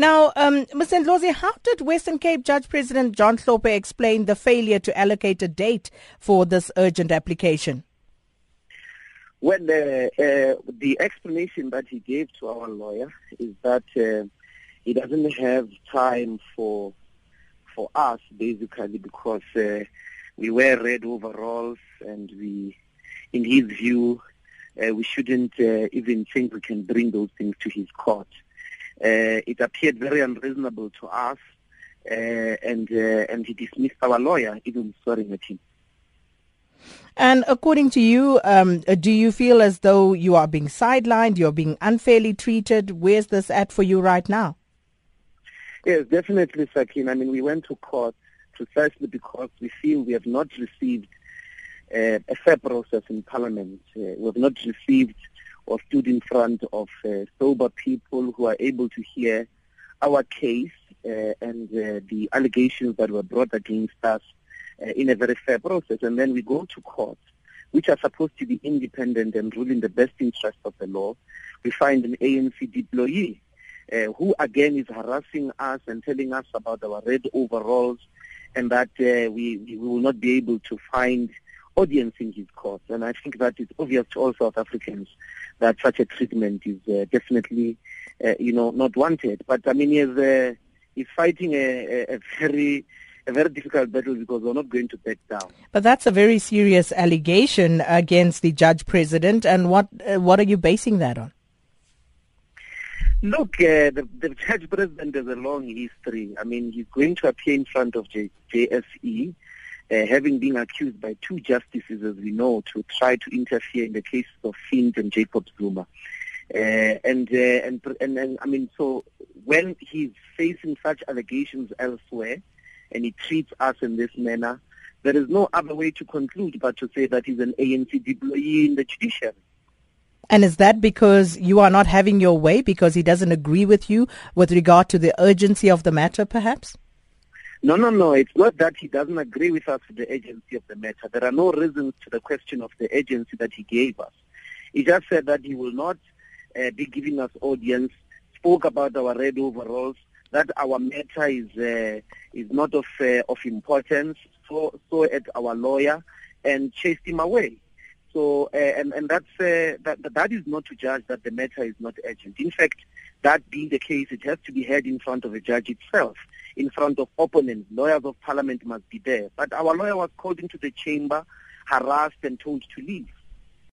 Now, um, Mr. Ndlozi, how did Western Cape Judge President John Hlophe explain the failure to allocate a date for this urgent application? Well, uh, uh, the explanation that he gave to our lawyer is that uh, he doesn't have time for for us, basically, because uh, we wear red overalls and we, in his view, uh, we shouldn't uh, even think we can bring those things to his court. It appeared very unreasonable to us, and and he dismissed our lawyer, even swearing at him. And according to you, um, do you feel as though you are being sidelined, you're being unfairly treated? Where's this at for you right now? Yes, definitely, Sakin. I mean, we went to court precisely because we feel we have not received uh, a fair process in Parliament. Uh, we have not received or stood in front of uh, sober people who are able to hear our case uh, and uh, the allegations that were brought against us uh, in a very fair process. And then we go to court, which are supposed to be independent and rule in the best interest of the law. We find an ANC employee uh, who again is harassing us and telling us about our red overalls and that uh, we, we will not be able to find audience in his court. And I think that it's obvious to all South Africans that such a treatment is uh, definitely, uh, you know, not wanted. But I mean, he is, uh, he's fighting a, a, a very a very difficult battle because we're not going to back down. But that's a very serious allegation against the judge president. And what uh, what are you basing that on? Look, uh, the, the judge president has a long history. I mean, he's going to appear in front of J, JSC, uh, having been accused by two justices, as we know, to try to interfere in the cases of Thint and Jacob Zuma. Uh, and, uh, and, and, and I mean, so when he's facing such allegations elsewhere, and he treats us in this manner, there is no other way to conclude but to say that he's an ANC employee in the judiciary. And is that because you are not having your way because he doesn't agree with you with regard to the urgency of the matter, perhaps? No, no, no. It's not that he doesn't agree with us with the urgency of the matter. There are no reasons to the question of the urgency that he gave us. He just said that he will not uh, be giving us audience, spoke about our red overalls, that our matter is uh, is not of uh, of importance, so so at our lawyer and chased him away. So uh, and and that's uh, that that is not to judge that the matter is not urgent. In fact, that being the case, it has to be heard in front of a judge itself, in front of opponents. Lawyers of parliament must be there. But our lawyer was called into the chamber, harassed and told to leave.